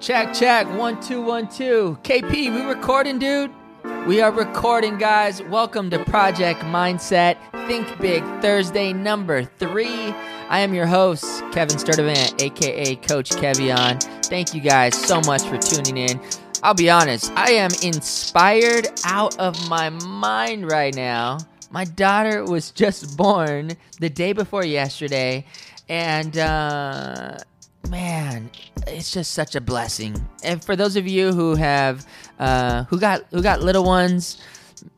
Check, check. One, two, one, two. KP, we recording, dude? We are recording, guys. Welcome to Project Mindset Think Big Thursday number three. I am your host, Kevin Sturdivant, aka Coach Kevion. Thank you guys so much for tuning in. I'll be honest, I am inspired out of my mind right now. My daughter was just born the day before yesterday, and uh, man, it's just such a blessing. And for those of you who have uh, who got who got little ones,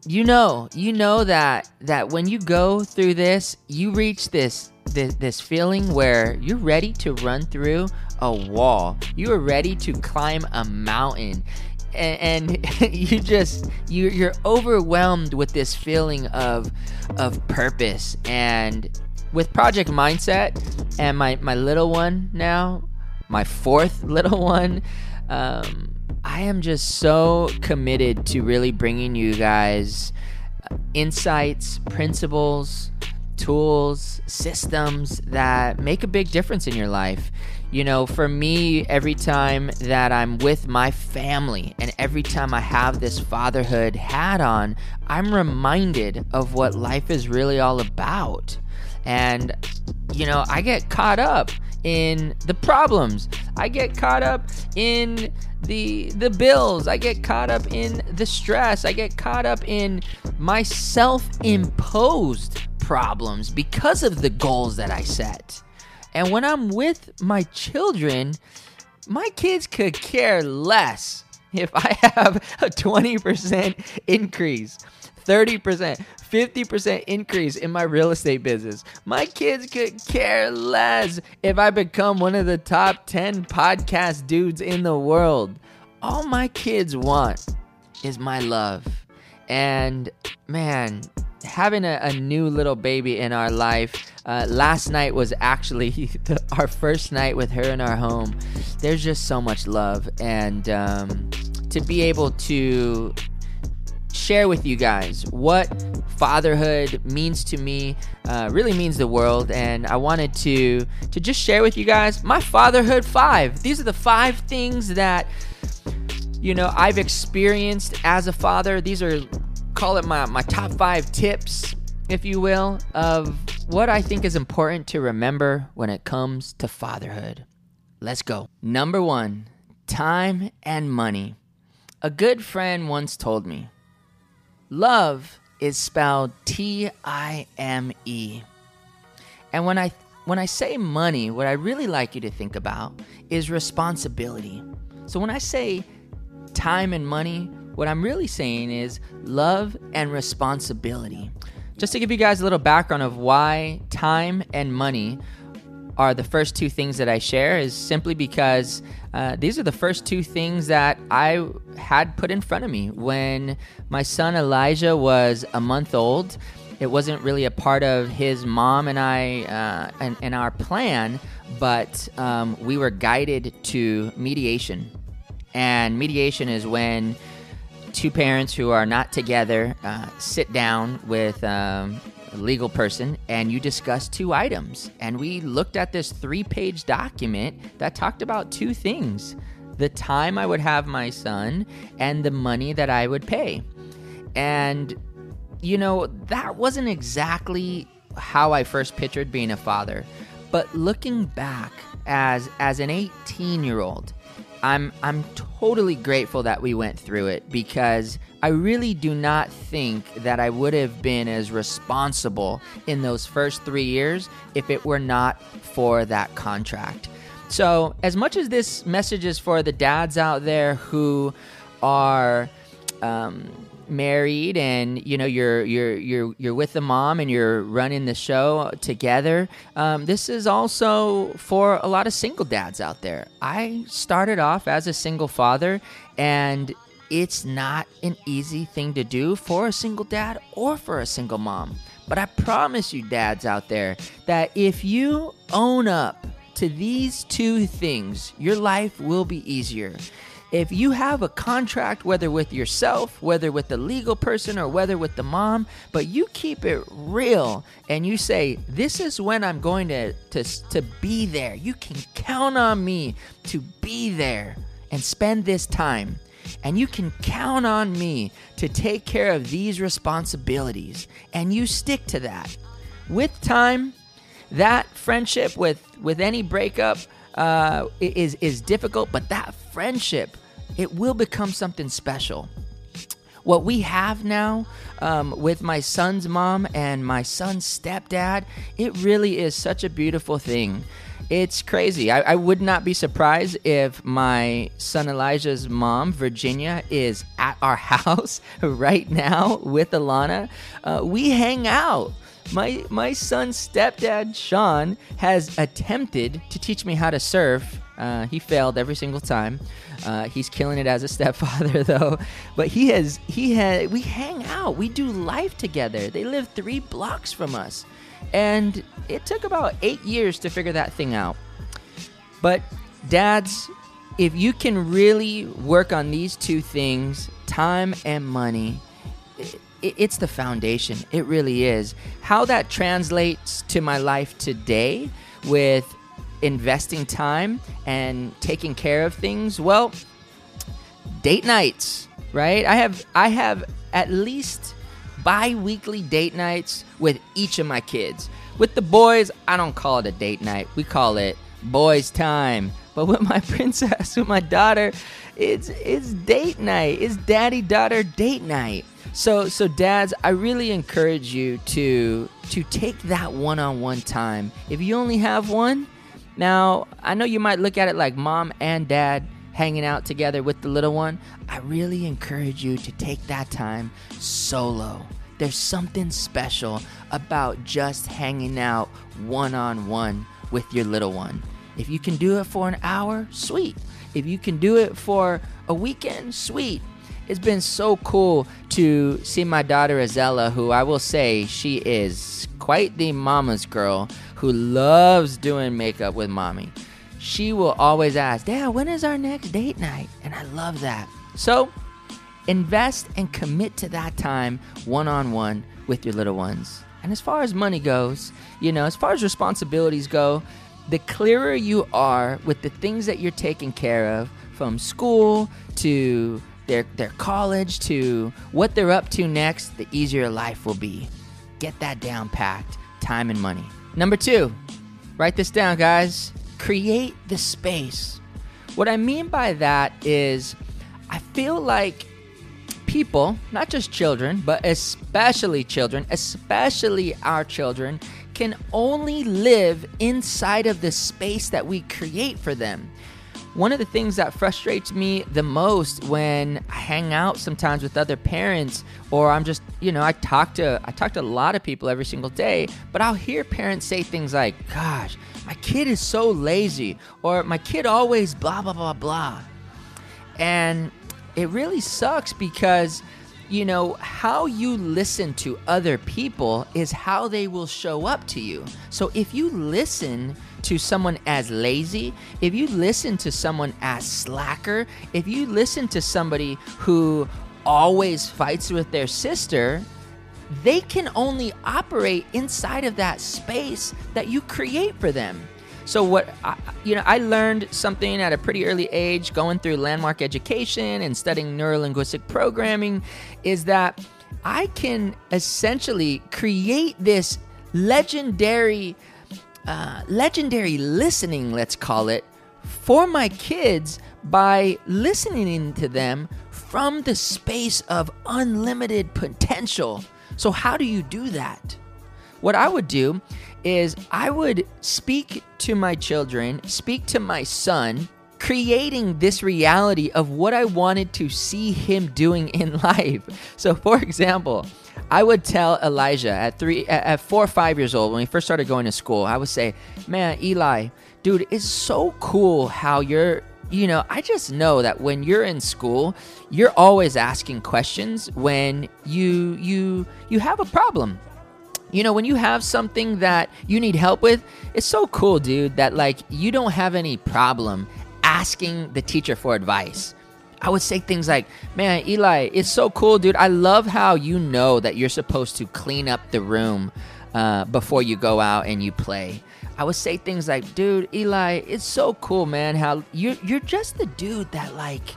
you know, you know that that when you go through this, you reach this this, this feeling where you're ready to run through a wall. You are ready to climb a mountain. And, and you just you you're overwhelmed with this feeling of of purpose and with project mindset and my my little one now my fourth little one um, i am just so committed to really bringing you guys insights principles tools systems that make a big difference in your life you know, for me, every time that I'm with my family and every time I have this fatherhood hat on, I'm reminded of what life is really all about. And, you know, I get caught up in the problems. I get caught up in the the bills. I get caught up in the stress. I get caught up in my self-imposed problems because of the goals that I set. And when I'm with my children, my kids could care less if I have a 20% increase, 30%, 50% increase in my real estate business. My kids could care less if I become one of the top 10 podcast dudes in the world. All my kids want is my love. And man, having a, a, new little baby in our life. Uh, last night was actually the, our first night with her in our home. There's just so much love, and um, to be able to share with you guys what fatherhood means to me uh, really means the world and i wanted to to just share with you guys my fatherhood five these are the five things that you know i've experienced as a father these are call it my, my top five tips, if you will, of what I think is important to remember when it comes to fatherhood. Let's go. Number one, time and money. A good friend once told me love is spelled T I M E. And when I when I say money, what I really like you to think about is responsibility. So when I say time and money, what I'm really saying is love and responsibility. Just to give you guys a little background of why time and money are the first two things that I share is simply because uh, these are the first two things that I had put in front of me when my son Elijah was a month old. It wasn't really a part of his mom and I uh, and, and, our plan, but um, we were guided to mediation. And mediation is when two parents who are not together uh, sit down with um, legal person and you discuss two items. And we looked at this three page document that talked about two things the time I would have my son and the money that I would pay. And, you know, that wasn't exactly how I first pictured being a father. But looking back as, as an 18 year old, I'm I'm totally grateful that we went through it because I really do not think that I would have been as responsible in those first 3 years if it were not for that contract. So, as much as this message is for the dads out there who are um, married and you know you're you're you're you're with the mom and you're running the show together um, this is also for a lot of single dads out there. I started off as a single father and it's not an easy thing to do for a single dad or for a single mom. But i promise you dads out there that if you own up to these two things your life will be easier if you have a contract, whether with yourself, whether with the legal person, or whether with the mom, but you keep it real and you say, This is when I'm going to, to, to be there. You can count on me to be there and spend this time. And you can count on me to take care of these responsibilities. And you stick to that. With time, that friendship with, with any breakup uh, is, is difficult, but that friendship, it will become something special. What we have now um, with my son's mom and my son's stepdad, it really is such a beautiful thing. It's crazy. I, I, would not be surprised if my son Elijah's mom, Virginia, is at our house right now with Alana. Uh, we hang out. My my son's stepdad Sean has attempted to teach me how to surf. Uh, he failed every single time. Uh, he's killing it as a stepfather though. But he has he had we hang out. We do life together. They live three blocks from us. And it took about eight years to figure that thing out. But, dads, if you can really work on these two things time and money it's the foundation. It really is. How that translates to my life today with investing time and taking care of things, well, date nights, right? I have I have at least bi-weekly date nights with each of my kids. With the boys, I don't call it a date night. We call it boys time. But with my princess, with my daughter, it's it's date night. It's daddy daughter date night. So so dads, I really encourage you to to take that one-on-one time. If you only have one, now I know you might look at it like mom and dad hanging out together with the little one. I really encourage you to take that time solo. There's something special about just hanging out one on one with your little one. If you can do it for an hour, sweet. If you can do it for a weekend, sweet. It's been so cool to see my daughter Azella, who I will say she is quite the mama's girl who loves doing makeup with mommy. She will always ask, Dad, when is our next date night? And I love that. So, invest and commit to that time one on one with your little ones. And as far as money goes, you know, as far as responsibilities go, the clearer you are with the things that you're taking care of, from school to their, their college to what they're up to next, the easier life will be. Get that down packed time and money. Number two, write this down, guys. Create the space. What I mean by that is, I feel like people, not just children, but especially children, especially our children, can only live inside of the space that we create for them. One of the things that frustrates me the most when I hang out sometimes with other parents or I'm just, you know, I talk to I talk to a lot of people every single day, but I'll hear parents say things like, "Gosh, my kid is so lazy," or "My kid always blah blah blah blah." And it really sucks because you know, how you listen to other people is how they will show up to you. So if you listen to someone as lazy, if you listen to someone as slacker, if you listen to somebody who always fights with their sister, they can only operate inside of that space that you create for them. So what I, you know, I learned something at a pretty early age going through landmark education and studying neurolinguistic programming is that I can essentially create this legendary uh, legendary listening, let's call it, for my kids by listening to them from the space of unlimited potential. So, how do you do that? What I would do is I would speak to my children, speak to my son, creating this reality of what I wanted to see him doing in life. So, for example, I would tell Elijah at three, at four or five years old when he first started going to school, I would say, "Man, Eli, dude, it's so cool how you're." You know, I just know that when you're in school, you're always asking questions when you you you have a problem you know, when you have something that you need help with, it's so cool, dude, that like you don't have any problem asking the teacher for advice. I would say things like, Man, Eli, it's so cool, dude. I love how you know that you're supposed to clean up the room uh, before you go out and you play. I would say things like, Dude, Eli, it's so cool, man, how you're, you're just the dude that, like,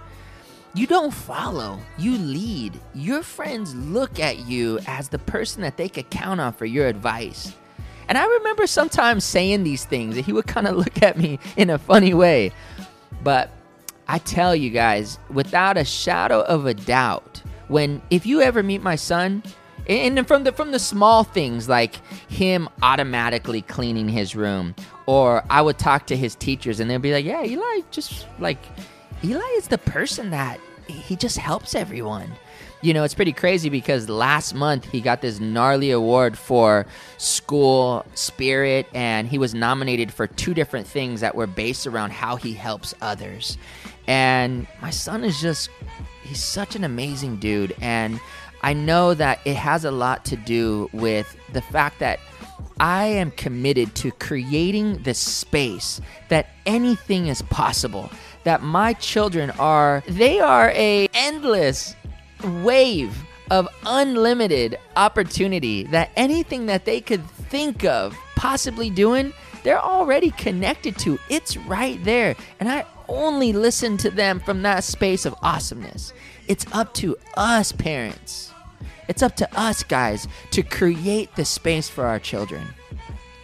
you don't follow, you lead. Your friends look at you as the person that they could count on for your advice. And I remember sometimes saying these things, and he would kind of look at me in a funny way. But I tell you guys, without a shadow of a doubt, when if you ever meet my son, and from the from the small things like him automatically cleaning his room, or I would talk to his teachers and they'd be like, "Yeah, Eli just like Eli is the person that he just helps everyone. You know, it's pretty crazy because last month he got this gnarly award for school spirit, and he was nominated for two different things that were based around how he helps others. And my son is just, he's such an amazing dude. And I know that it has a lot to do with the fact that I am committed to creating the space that anything is possible that my children are they are a endless wave of unlimited opportunity that anything that they could think of possibly doing they're already connected to. It's right there. And i only listen to them from that space of awesomeness. It's up to us parents. It's up to us guys to create the space for our children.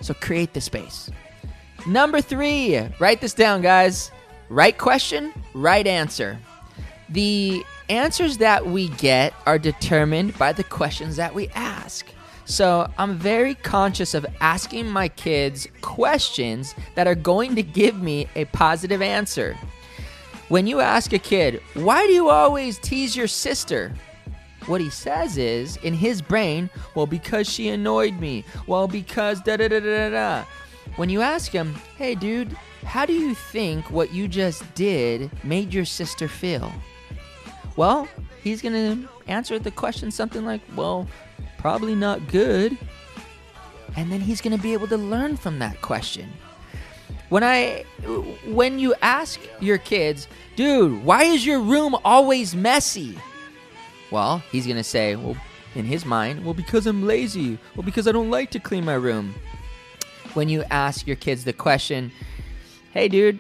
So create the space. Number three write this down guys. Right question, right answer. The answers that we get are determined by the questions that we ask. So I'm very conscious of asking my kids questions that are going to give me a positive answer. When you ask a kid, why do you always tease your sister? What he says is, in his brain, well, because she annoyed me. Well, because da da da da da. When you ask him, hey, dude, how do you think what you just did made your sister feel? Well, he's going to answer the question something like, well, probably not good. And then he's going to be able to learn from that question. When I when you ask your kids, "Dude, why is your room always messy?" Well, he's going to say, "Well, in his mind, well because I'm lazy. Well, because I don't like to clean my room." When you ask your kids the question, Hey, dude,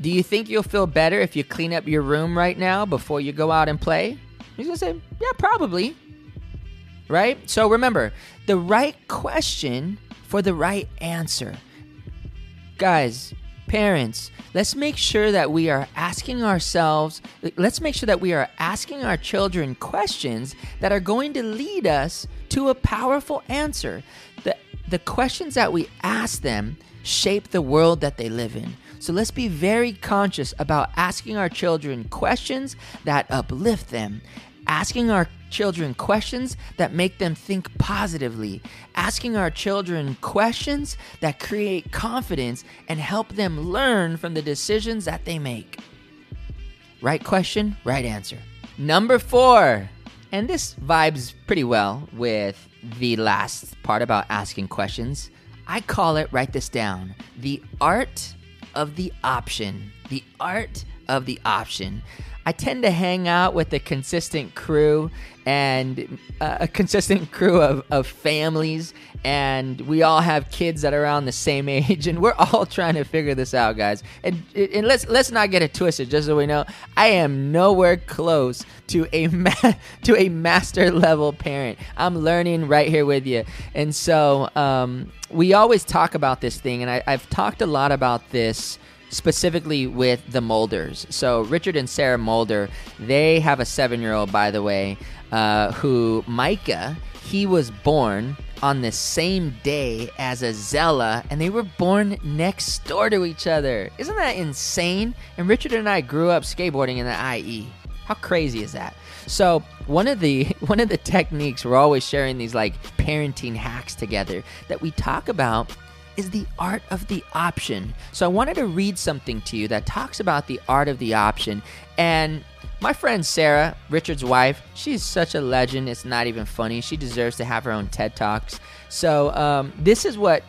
do you think you'll feel better if you clean up your room right now before you go out and play? He's gonna say, Yeah, probably. Right? So remember, the right question for the right answer. Guys, parents, let's make sure that we are asking ourselves, let's make sure that we are asking our children questions that are going to lead us to a powerful answer. The, the questions that we ask them shape the world that they live in. So let's be very conscious about asking our children questions that uplift them, asking our children questions that make them think positively, asking our children questions that create confidence and help them learn from the decisions that they make. Right question, right answer. Number four, and this vibes pretty well with the last part about asking questions. I call it, write this down, the art of the option. The art of the option. I tend to hang out with a consistent crew and uh, a consistent crew of, of families, and we all have kids that are around the same age, and we're all trying to figure this out, guys. And, and let's let's not get it twisted, just so we know, I am nowhere close to a ma- to a master level parent. I'm learning right here with you, and so um, we always talk about this thing, and I, I've talked a lot about this specifically with the Molders. So Richard and Sarah Molder, they have a seven-year-old, by the way, uh, who Micah. He was born on the same day as Azella, and they were born next door to each other. Isn't that insane? And Richard and I grew up skateboarding in the IE. How crazy is that? So one of the one of the techniques we're always sharing these like parenting hacks together that we talk about is the art of the option. So I wanted to read something to you that talks about the art of the option. And my friend Sarah, Richard's wife, she's such a legend. It's not even funny. She deserves to have her own TED Talks. So um, this is what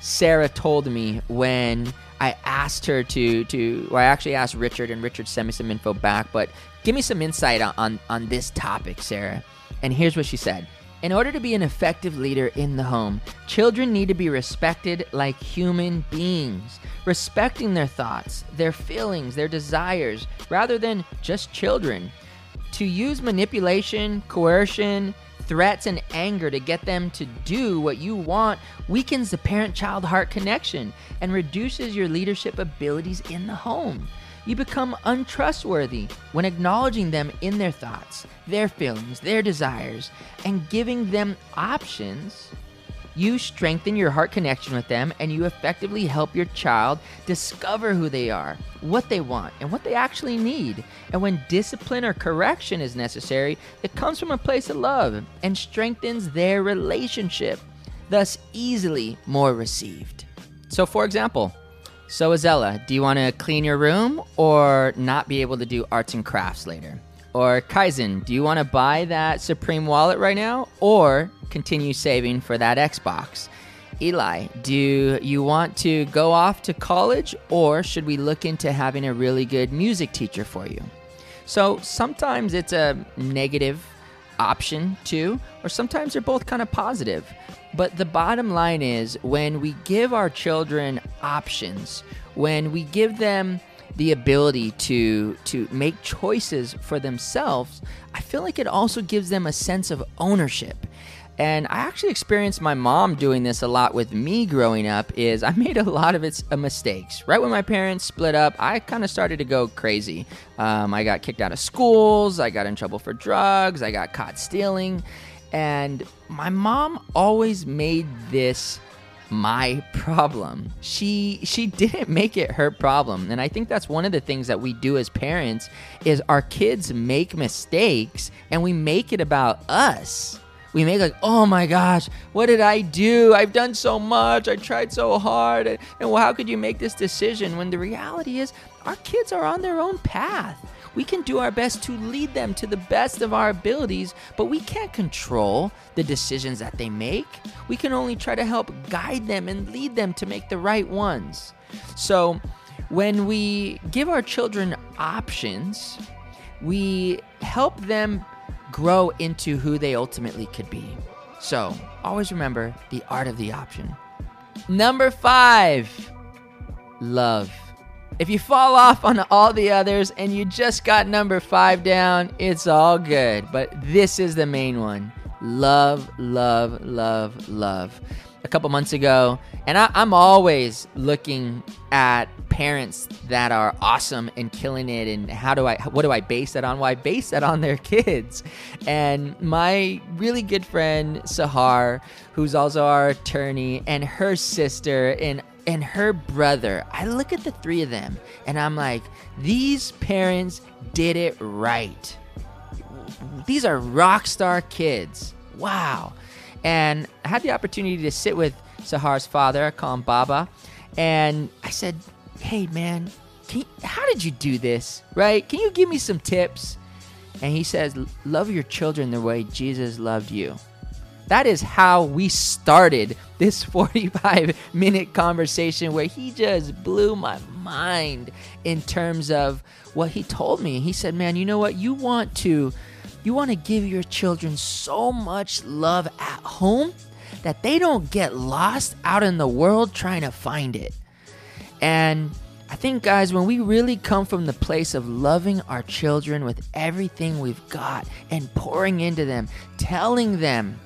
Sarah told me when I asked her to to well, I actually asked Richard and Richard sent me some info back, but give me some insight on, on, on this topic, Sarah. And here's what she said. In order to be an effective leader in the home, children need to be respected like human beings, respecting their thoughts, their feelings, their desires, rather than just children. To use manipulation, coercion, threats, and anger to get them to do what you want weakens the parent child heart connection and reduces your leadership abilities in the home. You become untrustworthy when acknowledging them in their thoughts, their feelings, their desires, and giving them options. You strengthen your heart connection with them and you effectively help your child discover who they are, what they want, and what they actually need. And when discipline or correction is necessary, it comes from a place of love and strengthens their relationship, thus, easily more received. So, for example, so Azella, do you want to clean your room or not be able to do arts and crafts later? Or Kaizen, do you want to buy that Supreme wallet right now or continue saving for that Xbox? Eli, do you want to go off to college or should we look into having a really good music teacher for you? So sometimes it's a negative option too, or sometimes they're both kind of positive. But the bottom line is when we give our children options, when we give them the ability to to make choices for themselves, I feel like it also gives them a sense of ownership. And I actually experienced my mom doing this a lot with me growing up is I made a lot of its uh, mistakes. Right when my parents split up, I kind of started to go crazy. Um, I got kicked out of schools, I got in trouble for drugs, I got caught stealing. And my mom always made this my problem. She she didn't make it her problem. And I think that's one of the things that we do as parents is our kids make mistakes and we make it about us. We make like, "Oh my gosh, what did I do? I've done so much. I tried so hard." And, and well, how could you make this decision when the reality is our kids are on their own path we can do our best to lead them to the best of our abilities, but we can't control the decisions that they make. We can only try to help guide them and lead them to make the right ones. So, when we give our children options, we help them grow into who they ultimately could be. So, always remember the art of the option. Number five, love. If you fall off on all the others and you just got number five down, it's all good. But this is the main one love, love, love, love. A couple months ago, and I, am always looking at parents that are awesome and killing it. And how do I, what do I base that on? Well, I base that on their kids. And my really good friend, Sahar, who's also our attorney, and her sister, and and her brother, I look at the three of them and I'm like, these parents did it right. These are rock star kids. Wow. And I had the opportunity to sit with Sahar's father, I call him Baba, and I said, hey man, you, how did you do this? Right? Can you give me some tips? And he says, love your children the way Jesus loved you. That is how we started this 45 minute conversation where he just blew my mind in terms of what he told me. He said, "Man, you know what? You want to you want to give your children so much love at home that they don't get lost out in the world trying to find it." And I think, guys, when we really come from the place of loving our children with everything we've got and pouring into them, telling them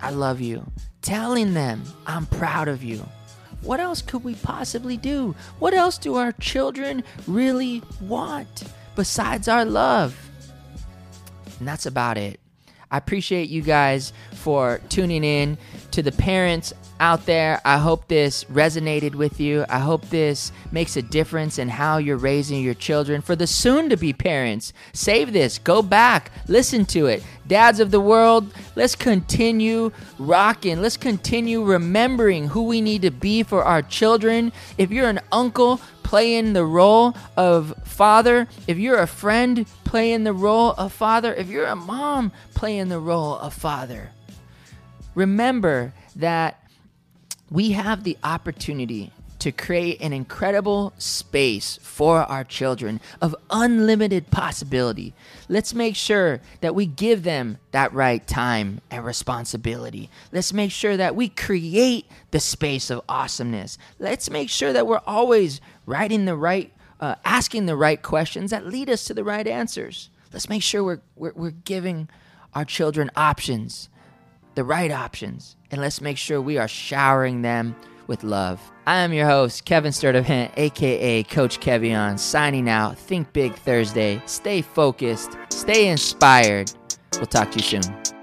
I love you, telling them I'm proud of you. What else could we possibly do? What else do our children really want besides our love? And that's about it. I appreciate you guys for tuning in to the parents out there. I hope this resonated with you. I hope this makes a difference in how you're raising your children. For the soon to be parents, save this, go back, listen to it. Dads of the world, let's continue rocking. Let's continue remembering who we need to be for our children. If you're an uncle, playing the role of father. If you're a friend, playing the role of father. If you're a mom, playing the role of father. Remember that we have the opportunity to create an incredible space for our children of unlimited possibility. Let's make sure that we give them that right time and responsibility. Let's make sure that we create the space of awesomeness. Let's make sure that we're always writing the right, uh, asking the right questions that lead us to the right answers. Let's make sure we're, we're, we're giving our children options, the right options, and let's make sure we are showering them with love. I am your host, Kevin Sturdivant, aka Coach Kevion, signing out. Think Big Thursday. Stay focused, stay inspired. We'll talk to you soon.